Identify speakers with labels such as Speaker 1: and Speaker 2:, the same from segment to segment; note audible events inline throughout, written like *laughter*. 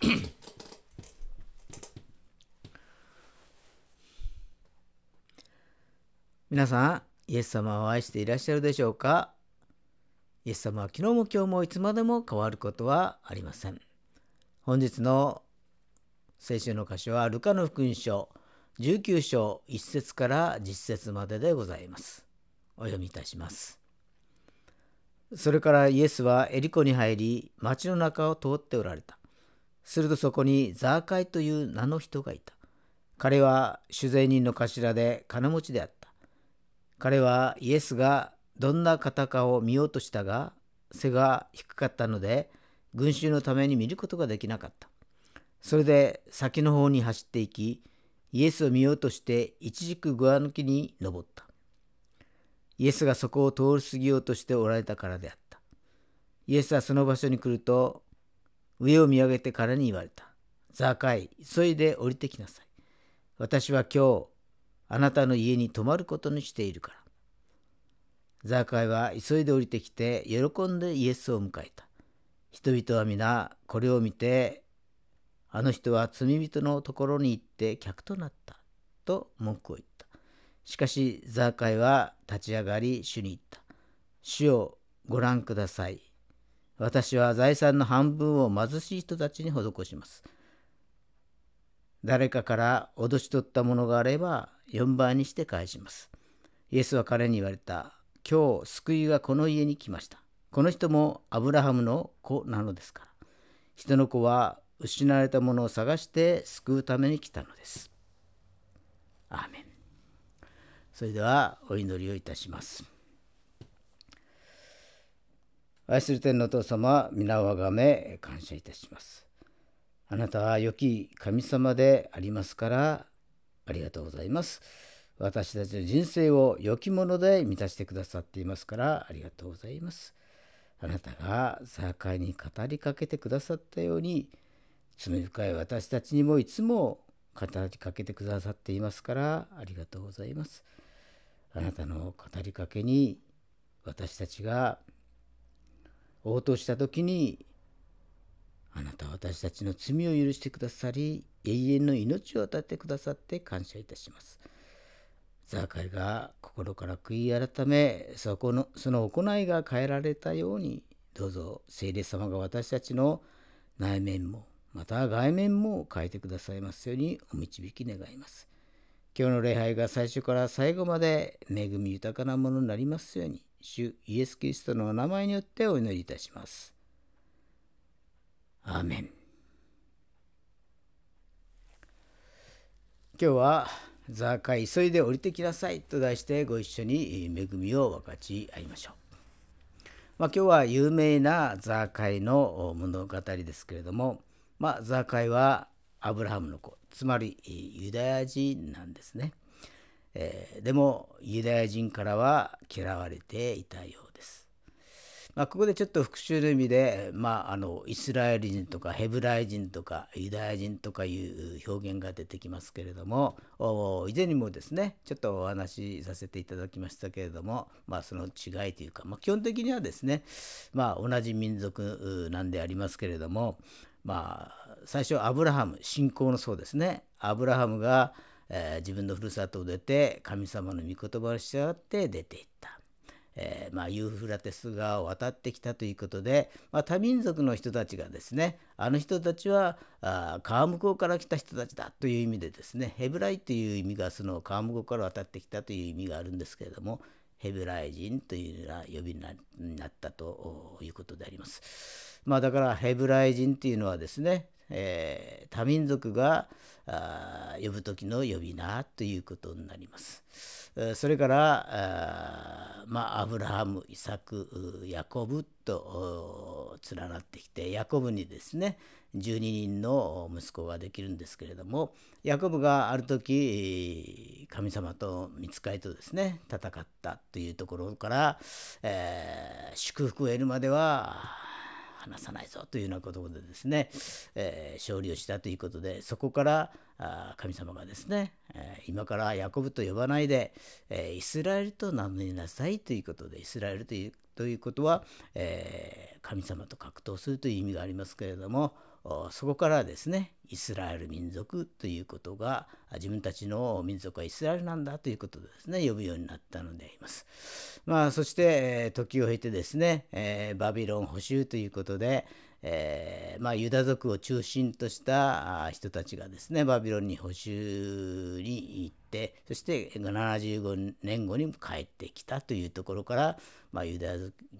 Speaker 1: *coughs* 皆さん、イエス様を愛していらっしゃるでしょうか？イエス様は昨日も今日もいつまでも変わることはありません。本日の聖書の箇所はルカの福音書19章1節から10節まででございます。お読みいたします。それからイエスはエリコに入り町の中を通っておられた。するとそこにザーカイという名の人がいた。彼は酒税人の頭で金持ちであった。彼はイエスがどんな方かを見ようとしたが背が低かったので群衆のために見ることができなかった。それで先の方に走っていきイエスを見ようとして一軸グア抜きに登った。イエスがそこを通り過ぎようとしておられたからであった。イエスはその場所に来ると上を見上げて彼に言われた。ザーカイ、急いで降りてきなさい。私は今日あなたの家に泊まることにしているから。ザーカイは急いで降りてきて喜んでイエスを迎えた。人々は皆これを見てあの人は罪人のところに行って客となったと文句を言った。しかしザーカイは立ち上がり主に言った。主をご覧ください。私は財産の半分を貧しい人たちに施します。誰かから脅し取ったものがあれば4倍にして返します。イエスは彼に言われた。今日救いがこの家に来ました。この人もアブラハムの子なのですから。人の子は失われたものを探して救うために来たのです。アーメン。それではお祈りをいたします。愛する天のお父様、皆をあがめ感謝いたします。あなたは良き神様でありますからありがとうございます。私たちの人生を良きもので満たしてくださっていますからありがとうございます。あなたがザーカイに語りかけてくださったように罪深い私たちにもいつも語りかけてくださっていますからありがとうございます。あなたの語りかけに私たちが応答した時にあなたは私たちの罪を許してくださり永遠の命を与えてくださって感謝いたします。ザーカイが心から悔い改めそこのその行いが変えられたようにどうぞ聖霊様が私たちの内面もまた外面も変えてくださいますようにお導き願います。今日の礼拝が最初から最後まで恵み豊かなものになりますように主イエス・キリストのお名前によってお祈りいたします。アーメン今日は「ザーカイ急いで降りてきなさい」と題してご一緒に恵みを分かち合いましょう。まあ、今日は有名なザーカイの物語ですけれども、まあ、ザーカイはアブラハムの子つまりユダヤ人なんですね。えー、でもユダヤ人からは嫌われていたようまあ、ここでちょっと復習の意味で、まあ、あのイスラエル人とかヘブライ人とかユダヤ人とかいう表現が出てきますけれども以前にもですねちょっとお話しさせていただきましたけれども、まあ、その違いというか、まあ、基本的にはですね、まあ、同じ民族なんでありますけれども、まあ、最初アブラハム信仰のそうですねアブラハムが、えー、自分のふるさとを出て神様の御言葉に従って出ていった。えー、まあ、ユーフラテス川を渡ってきたということで、まあ、多民族の人たちがですねあの人たちはあ川向こうから来た人たちだという意味でですねヘブライという意味がその川向こうから渡ってきたという意味があるんですけれどもヘブライ人というような呼びになったということであります。まあ、だからヘブライ人というのはですね、えー、多民族が呼ぶ時の呼び名ということになります。それからまあ、アブラハムイサクヤコブと連なってきてヤコブにですね12人の息子ができるんですけれどもヤコブがある時神様と見つかりとですね戦ったというところから、えー、祝福を得るまでは離さないぞというようなことでですね、えー、勝利をしたということでそこから神様がですね、え、今からヤコブと呼ばないで、え、イスラエルと名乗りなさいということでイスラエルというということは、え神様と格闘するという意味がありますけれどもそこからですねイスラエル民族ということが自分たちの民族はイスラエルなんだということですね呼ぶようになったのであります。まあ、そして、時を経てですね、バビロン捕囚ということで、えー、まあ、ユダ族を中心とした人たちがですねバビロンに捕囚に行ってそして75年後に帰ってきたというところから、まあ、ユダ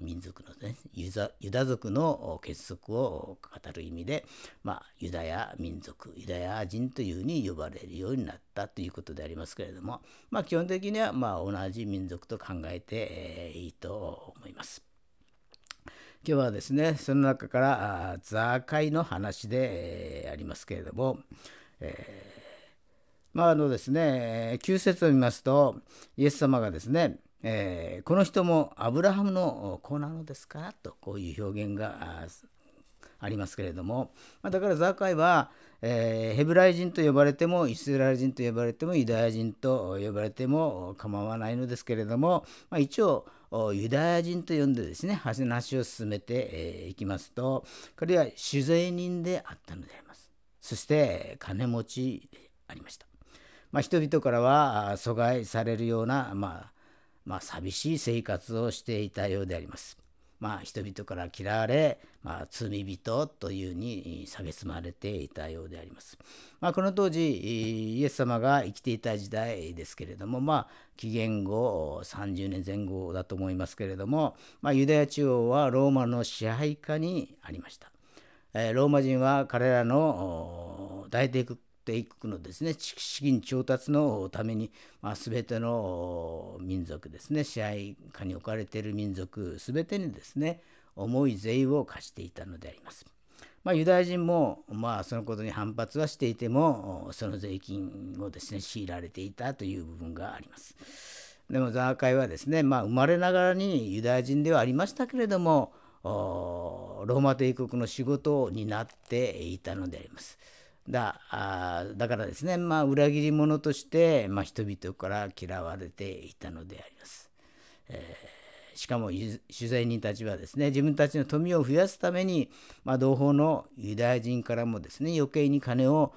Speaker 1: 民族のねユダ族の結束を語る意味で、まあ、ユダヤ民族ユダヤ人というふうに呼ばれるようになったということでありますけれども、まあ、基本的にはま同じ民族と考えていいと思います。今日はですねその中からザーカイの話で、えー、ありますけれども、えー、まああのですね9節を見ますとイエス様がですね、えー、この人もアブラハムの子なのですか？とこういう表現がありますけれども、まあ、だからザーカイは、えー、ヘブライ人と呼ばれてもイスラエル人と呼ばれてもユダヤ人と呼ばれても構わないのですけれども、まあ、一応ユダヤ人と呼んでですね話を進めていきますと彼は酒税人であったのであります。そして金持ちでありました、まあ、人々からは阻害されるような、まあ、まあ寂しい生活をしていたようであります。まあ、人々から嫌われ、まあ、罪人というに蔑まれていたようであります。まあ、この当時イエス様が生きていた時代ですけれども、まあ、紀元後30年前後だと思いますけれども、まあ、ユダヤ地方はローマの支配下にありました。ローマ人は彼らの大帝国帝国のですね資金調達のために、まあ、全ての民族ですね支配下に置かれている民族全てにですね重い税を課していたのであります。まあ、ユダヤ人も、まあ、そのことに反発はしていてもその税金をですね強いられていたという部分があります。でもザーカイはですね、まあ、生まれながらにユダヤ人ではありましたけれどもローマ帝国の仕事を担っていたのであります。だあだからですね、まあ、裏切り者として、まあ、人々から嫌われていたのであります。えー、しかも取材人たちはですね自分たちの富を増やすために、まあ、同胞のユダヤ人からもですね余計に金を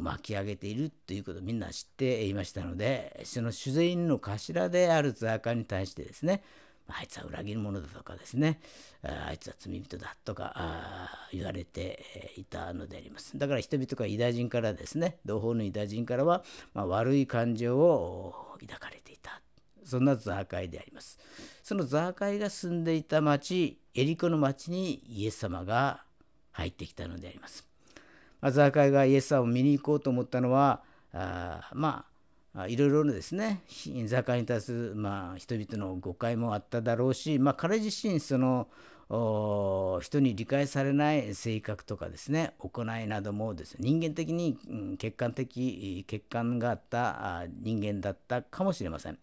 Speaker 1: 巻き上げているということをみんな知っていましたのでその取材人の頭であるザーカーに対してですねあいつは裏切り者だとかですねあいつは罪人だとか言われていたのであります。だから人々がユダヤ人からですね同胞のユダヤ人からは、まあ、悪い感情を抱かれていた。そんなザーカイであります。そのザーカイが住んでいた町エリコの町にイエス様が入ってきたのであります、まあ、ザーカイがイエス様を見に行こうと思ったのはあまあいろいろなですね座会に立つ、まあ、人々の誤解もあっただろうし、まあ、彼自身その人に理解されない性格とかですね行いなどもですね人間的に客観的欠陥があった人間だったかもしれません。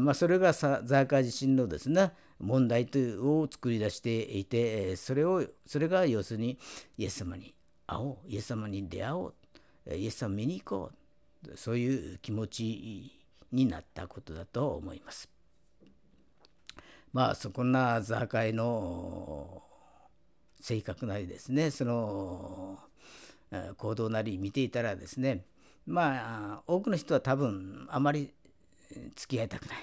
Speaker 1: まあ、それがザーカー自身のですね問題というを作り出していてそれをそれが要するにイエス様に会おうイエス様に出会おうイエス様見に行こうそういう気持ちになったことだと思います。まあそこんなザーカイの性格なりですねその行動なり見ていたらですねまあ多くの人は多分あまり付き合いたくない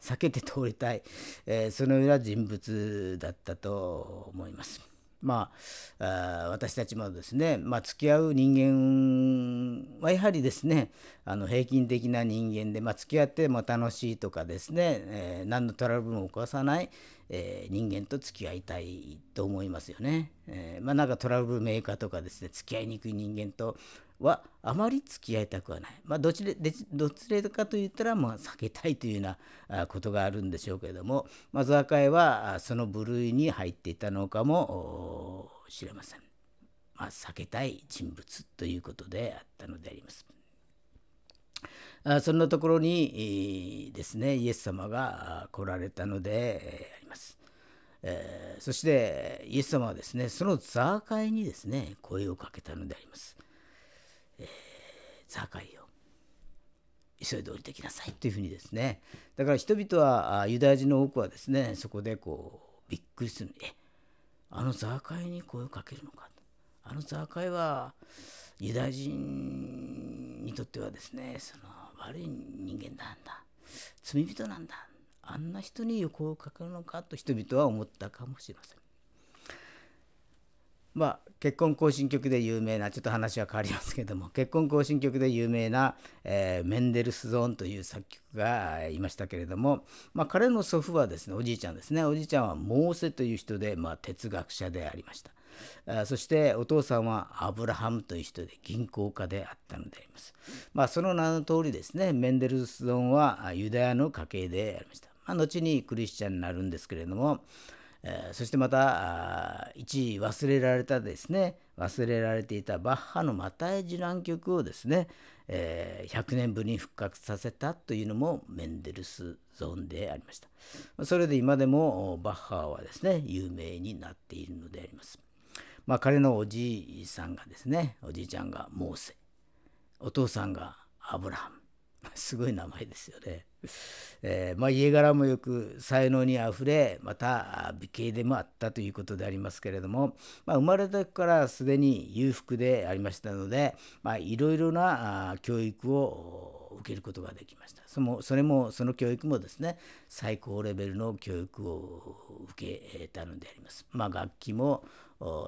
Speaker 1: 避けて通りたい、えー、そのような人物だったと思います。まあ、私たちもですね、まあ、付き合う人間はやはりですねあの平均的な人間で、まあ、付き合っても楽しいとかですね、えー、何のトラブルも起こさない、えー、人間と付き合いたいと思いますよね。えー、まあ、なんかトラブルメーカーとかですね付き合いにくい人間とはあまり付き合いたくはない。まあ、どちらどちらかといったら、まあ、避けたいというようなことがあるんでしょうけれども、まあ、ザーカイはその部類に入っていたのかもしれません。まあ、避けたい人物ということであったのであります。あそんなところにですねイエス様が来られたのであります。え、そしてイエス様はですねそのザーカイにですね声をかけたのであります。えー、ザカイよ急いで降りてきなさい。というふうにですね。だから人々はユダヤ人の多くはですねそこでこうびっくりするえあのザーカイに声をかけるのかあのザーカイはユダヤ人にとってはですねその悪い人間なんだ。罪人なんだ。あんな人に横をかけるのかと人々は思ったかもしれません。まあ、結婚行進曲で有名なちょっと話は変わりますけども結婚行進曲で有名な、えー、メンデルスゾーンという作曲がいましたけれども、まあ、彼の祖父はですねおじいちゃんですね。おじいちゃんはモーセという人で、まあ、哲学者でありました。あそしてお父さんはアブラハムという人で銀行家であったのであります、まあ、その名の通りですねメンデルスゾーンはユダヤの家系でありました、まあ、後にクリスチャンになるんですけれどもえー、そしてまた一時忘れられたですね。忘れられていたバッハの「マタイ受難曲」をですね、えー、100年ぶりに復活させたというのもメンデルスゾーンでありました。それで今でもバッハはですね有名になっているのであります。まあ彼のおじいさんがですねおじいちゃんがモーセ。お父さんがアブラハム。すごい名前ですよね。えー、まあ、家柄もよく才能にあふれまた美形でもあったということでありますけれども、まあ、生まれた時からすでに裕福でありましたので、まあ、いろいろな教育を受けることができましたそのそれもその教育もですね最高レベルの教育を受けたのであります。まあ、楽器も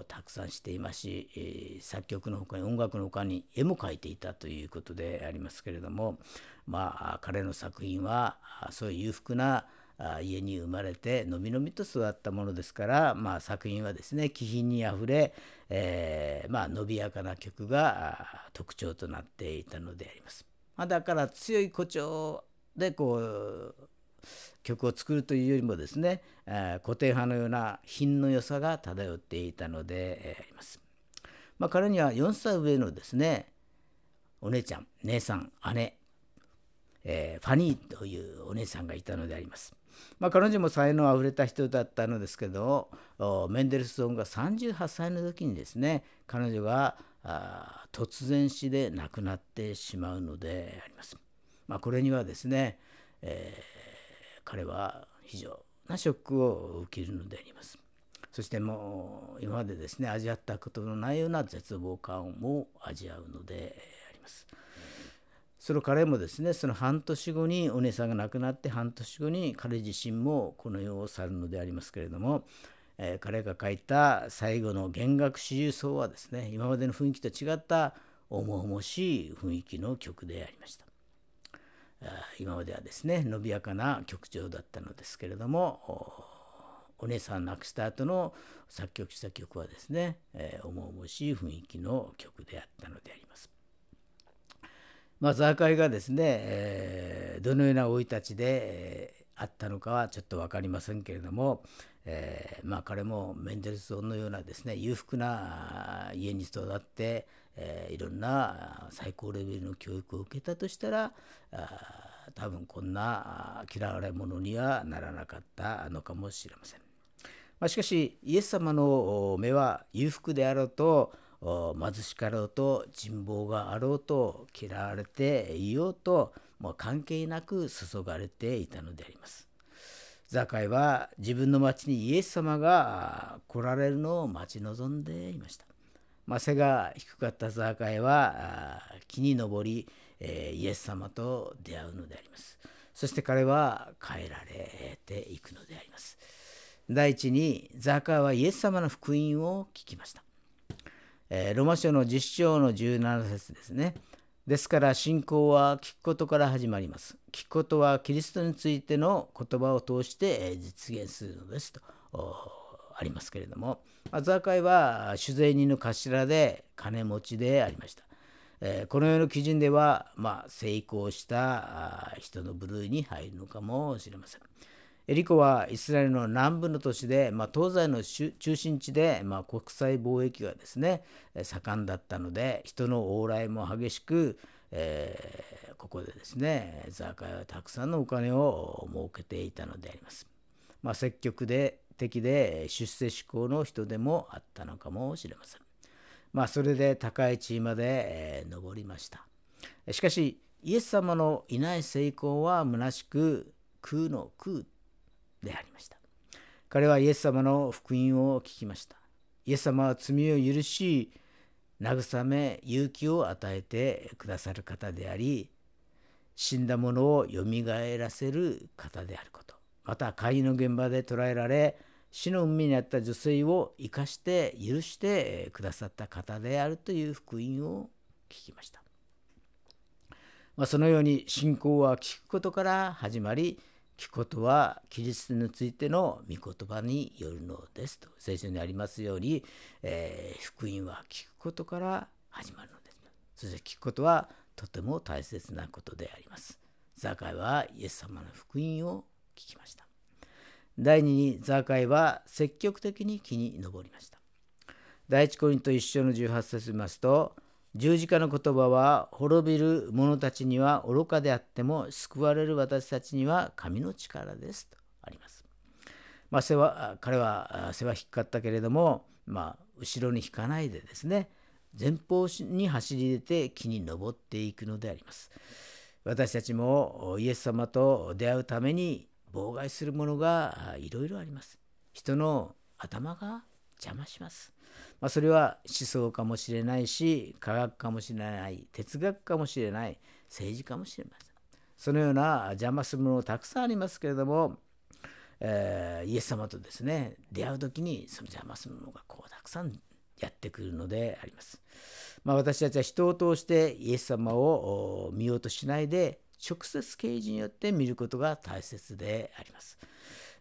Speaker 1: たくさんしていますし、えー、作曲のほかに音楽のほかに絵も描いていたということでありますけれどもまあ彼の作品はそういう裕福な家に生まれてのびのびと育ったものですから、まあ、作品はですね気品にあふれ、えー、まあ、伸びやかな曲が特徴となっていたのであります。まあ、だから強い誇張でこう曲を作るというよりもですね、えー、固定派のような品の良さが漂っていたのであります。まあ、彼には4歳上のですねお姉ちゃん姉さん姉、えー、ファニーというお姉さんがいたのであります。まあ、彼女も才能あふれた人だったのですけどメンデルスゾンが38歳の時にですね彼女が突然死で亡くなってしまうのであります。まあ、これにはですね、えー彼は非常なショックを受けるのであります。そしてもう今までですね味わったことのないような絶望感も味わうのであります。その彼もですねその半年後にお姉さんが亡くなって半年後に彼自身もこの世を去るのでありますけれども、えー、彼が書いた最後の弦楽四重奏はですね今までの雰囲気と違った重々しい雰囲気の曲でありました。今まではですね伸びやかな曲調だったのですけれどもお姉さん亡くした後の作曲した曲はですね、えー、重々しい雰囲気の曲であったのであります。まあ、ザーカイがですね、えー、どのような生い立ちで、えー、あったのかはちょっと分かりませんけれども、えー、まあ、彼もメンデルスゾンのようなですね裕福な家に育って、えー、いろんな最高レベルの教育を受けたとしたら多分こんな嫌われ者にはならなかったのかもしれません。まあ、しかしイエス様の目は裕福であろうと貧しかろうと人望があろうと嫌われていようともう関係なく注がれていたのであります。ザカイは自分の町にイエス様が来られるのを待ち望んでいました。まあ、背が低かったザーカイは木に登り、えー、イエス様と出会うのであります。そして彼は変えられていくのであります。第一にザーカイはイエス様の福音を聞きました。えー、ロマ書の実章の17節ですね。ですから信仰は聞くことから始まります。聞くことはキリストについての言葉を通して実現するのですとありますけれども、まあ、ザーカイは酒税人の頭で金持ちでありました。えー、この世の基準では、まあ、成功した人の部類に入るのかもしれません。エリコはイスラエルの南部の都市で、まあ、東西の中心地で、まあ、国際貿易がですね盛んだったので人の往来も激しく、えー、ここでですねザーカイはたくさんのお金を儲けていたのであります。まあ、積極で的で出世志向の人でもあったのかもしれません。まあそれで高い地位まで、えー、上りました。しかしイエス様のいない成功は虚しく空の空でありました。彼はイエス様の福音を聞きました。イエス様は罪を許し、慰め勇気を与えてくださる方であり死んだものをよみがえらせる方であることまた会議の現場で捕らえられ死の海にあった女性を生かして許してくださった方であるという福音を聞きました。まあ、そのように信仰は聞くことから始まり聞くことはキリストについての御言葉によるのですと聖書にありますように、えー、福音は聞くことから始まるのです。そして聞くことはとても大切なことであります。ザカイはイエス様の福音を聞きました。第2にザーカイは積極的に木に登りました。第一コリント1章の18節を見ますと十字架の言葉は滅びる者たちには愚かであっても救われる私たちには神の力ですとあります。まあ、背は彼は背は低かったけれども、まあ、後ろに引かないでですね前方に走り出て木に登っていくのであります。私たちもイエス様と出会うために妨害するものがいろいろあります。人の頭が邪魔します。まあ、それは思想かもしれないし科学かもしれない哲学かもしれない政治かもしれませんそのような邪魔するものたくさんありますけれども、えー、イエス様とですね出会う時にその邪魔するものがこうたくさんやってくるのであります。まあ、私たちは人を通してイエス様を見ようとしないで直接啓示によって見ることが大切であります。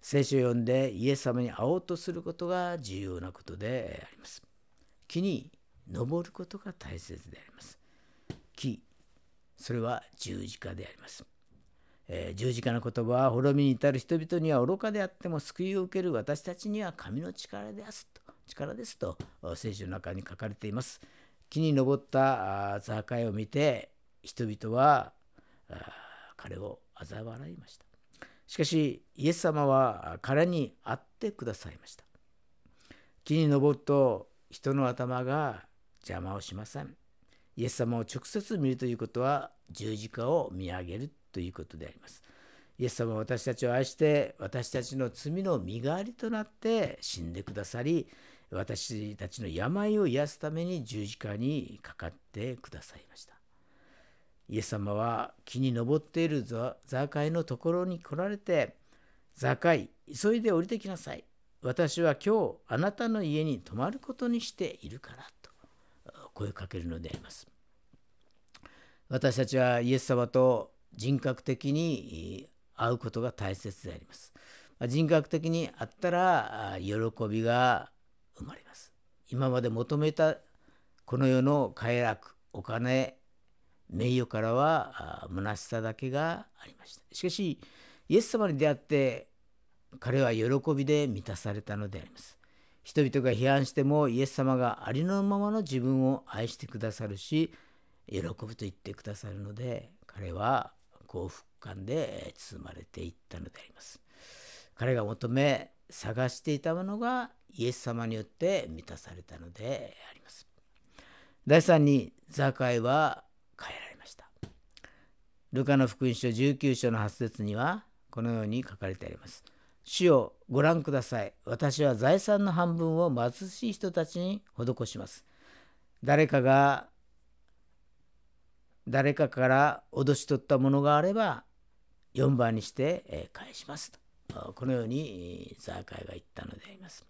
Speaker 1: 聖書を読んでイエス様に会おうとすることが重要なことであります。木に登ることが大切であります。木、それは十字架であります。えー、十字架の言葉は滅びに至る人々には愚かであっても救いを受ける私たちには神の力ですと力ですと聖書の中に書かれています。木に登ったザーカイを見て人々は彼を嘲笑いました。しかしイエス様は彼に会ってくださいました。木に登ると人の頭が邪魔をしません。イエス様を直接見るということは十字架を見上げるということであります。イエス様は私たちを愛して私たちの罪の身代わりとなって死んでくださり私たちの病を癒すために十字架にかかってくださいました。イエス様は木に登っているザーカイのところに来られて「ザーカイ急いで降りてきなさい私は今日あなたの家に泊まることにしているからと声をかけるのであります。私たちはイエス様と人格的に会うことが大切であります。人格的に会ったら喜びが生まれます。今まで求めたこの世の快楽、お金、名誉からは虚しさだけがありました。しかし、イエス様に出会って彼は喜びで満たされたのであります。人々が批判してもイエス様がありのままの自分を愛してくださるし喜ぶと言ってくださるので彼は幸福感で包まれていったのであります。彼が求め探していたものがイエス様によって満たされたのであります。第3にザカイは変えられました。ルカの福音書19章の8節にはこのように書かれてあります。主をご覧ください。私は財産の半分を貧しい人たちに施します。誰かが誰かから脅し取ったものがあれば4番にして返しますとこのようにザーカイが言ったのであります。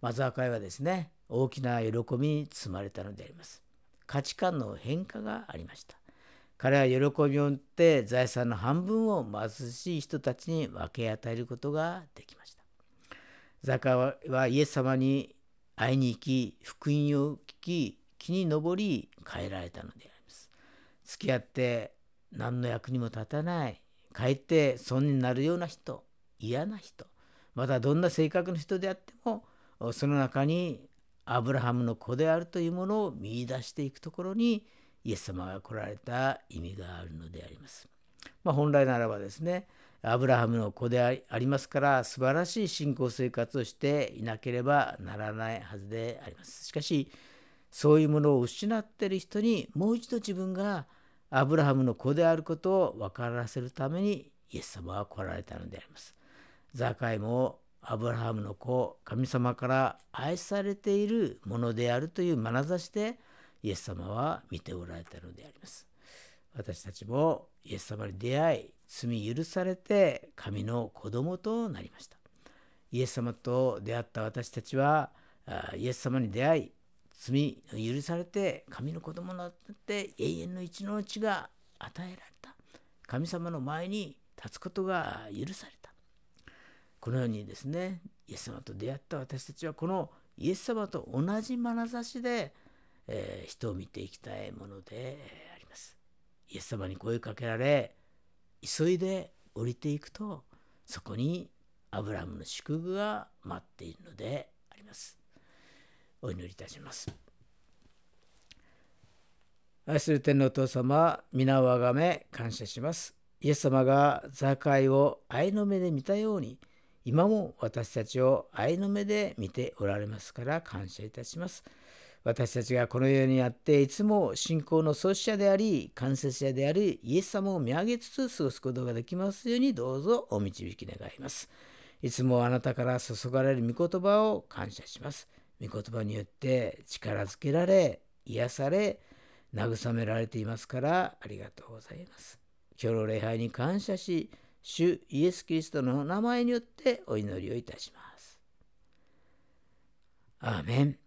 Speaker 1: まあ、ザーカイはですね大きな喜びに包まれたのであります。価値観の変化がありました。彼は喜びを持って財産の半分を貧しい人たちに分け与えることができました。ザカはイエス様に会いに行き、福音を聞き、木に登り、変えられたのであります。付き合って何の役にも立たない、かえって損になるような人、嫌な人、またどんな性格の人であっても、その中にアブラハムの子であるというものを見いだしていくところに、イエス様が来られた意味があるのであります。まあ、本来ならばですねアブラハムの子でありますから素晴らしい信仰生活をしていなければならないはずであります。しかしそういうものを失っている人にもう一度自分がアブラハムの子であることを分からせるためにイエス様は来られたのであります。ザカイもアブラハムの子神様から愛されているものであるという眼差しでイエス様は見ておられたのであります。私たちもイエス様に出会い罪許されて神の子供となりました。イエス様と出会った私たちはイエス様に出会い罪を許されて神の子供になって永遠の一のうちが与えられた神様の前に立つことが許されたこのようにですねイエス様と出会った私たちはこのイエス様と同じ眼差しで、えー、人を見ていきたいものであります。イエス様に声かけられ急いで降りていくとそこにアブラムの祝福が待っているのであります。お祈りいたします。愛する天のお父様皆をあがめ感謝します。イエス様がザーカイを愛の目で見たように今も私たちを愛の目で見ておられますから感謝いたします。私たちがこの世にあっていつも信仰の創始者であり間接者であるイエス様を見上げつつ過ごすことができますようにどうぞお導き願います。いつもあなたから注がれる御言葉を感謝します。御言葉によって力づけられ癒され慰められていますからありがとうございます。今日の礼拝に感謝し主イエス・キリストの名前によってお祈りをいたします。アーメン